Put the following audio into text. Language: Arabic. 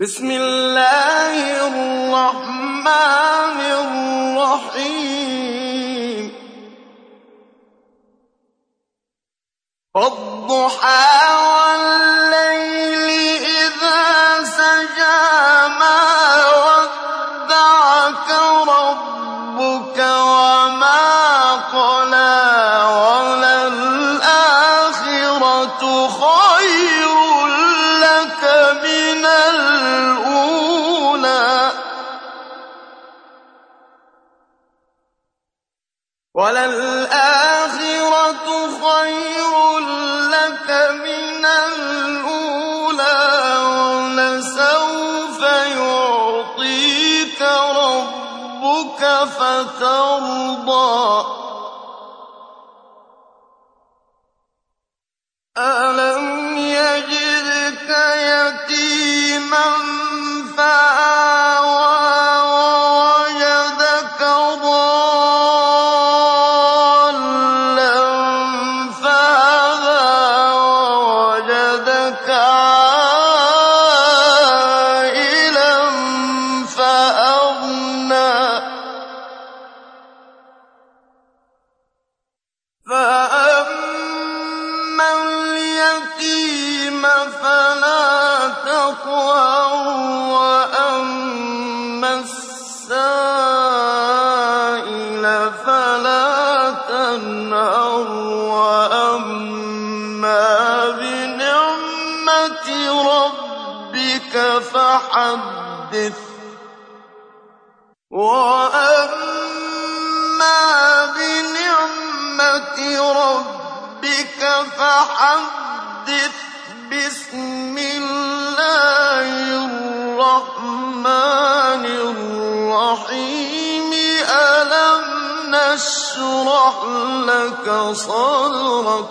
بسم الله الرحمن الرحيم. والضحى والليل إذا سجى ما ودعك ربك وما قلى وللآخرة خير. وللآخرة خير لك من الأولى ولسوف يعطيك ربك فترضى. ألم فلا تقهر وأما السائل فلا تنهر وأما بنعمة ربك فحدث وأما بنعمة ربك فحدث بسم الله الرحمن الرحيم. ألم نشرح لك صدرك؟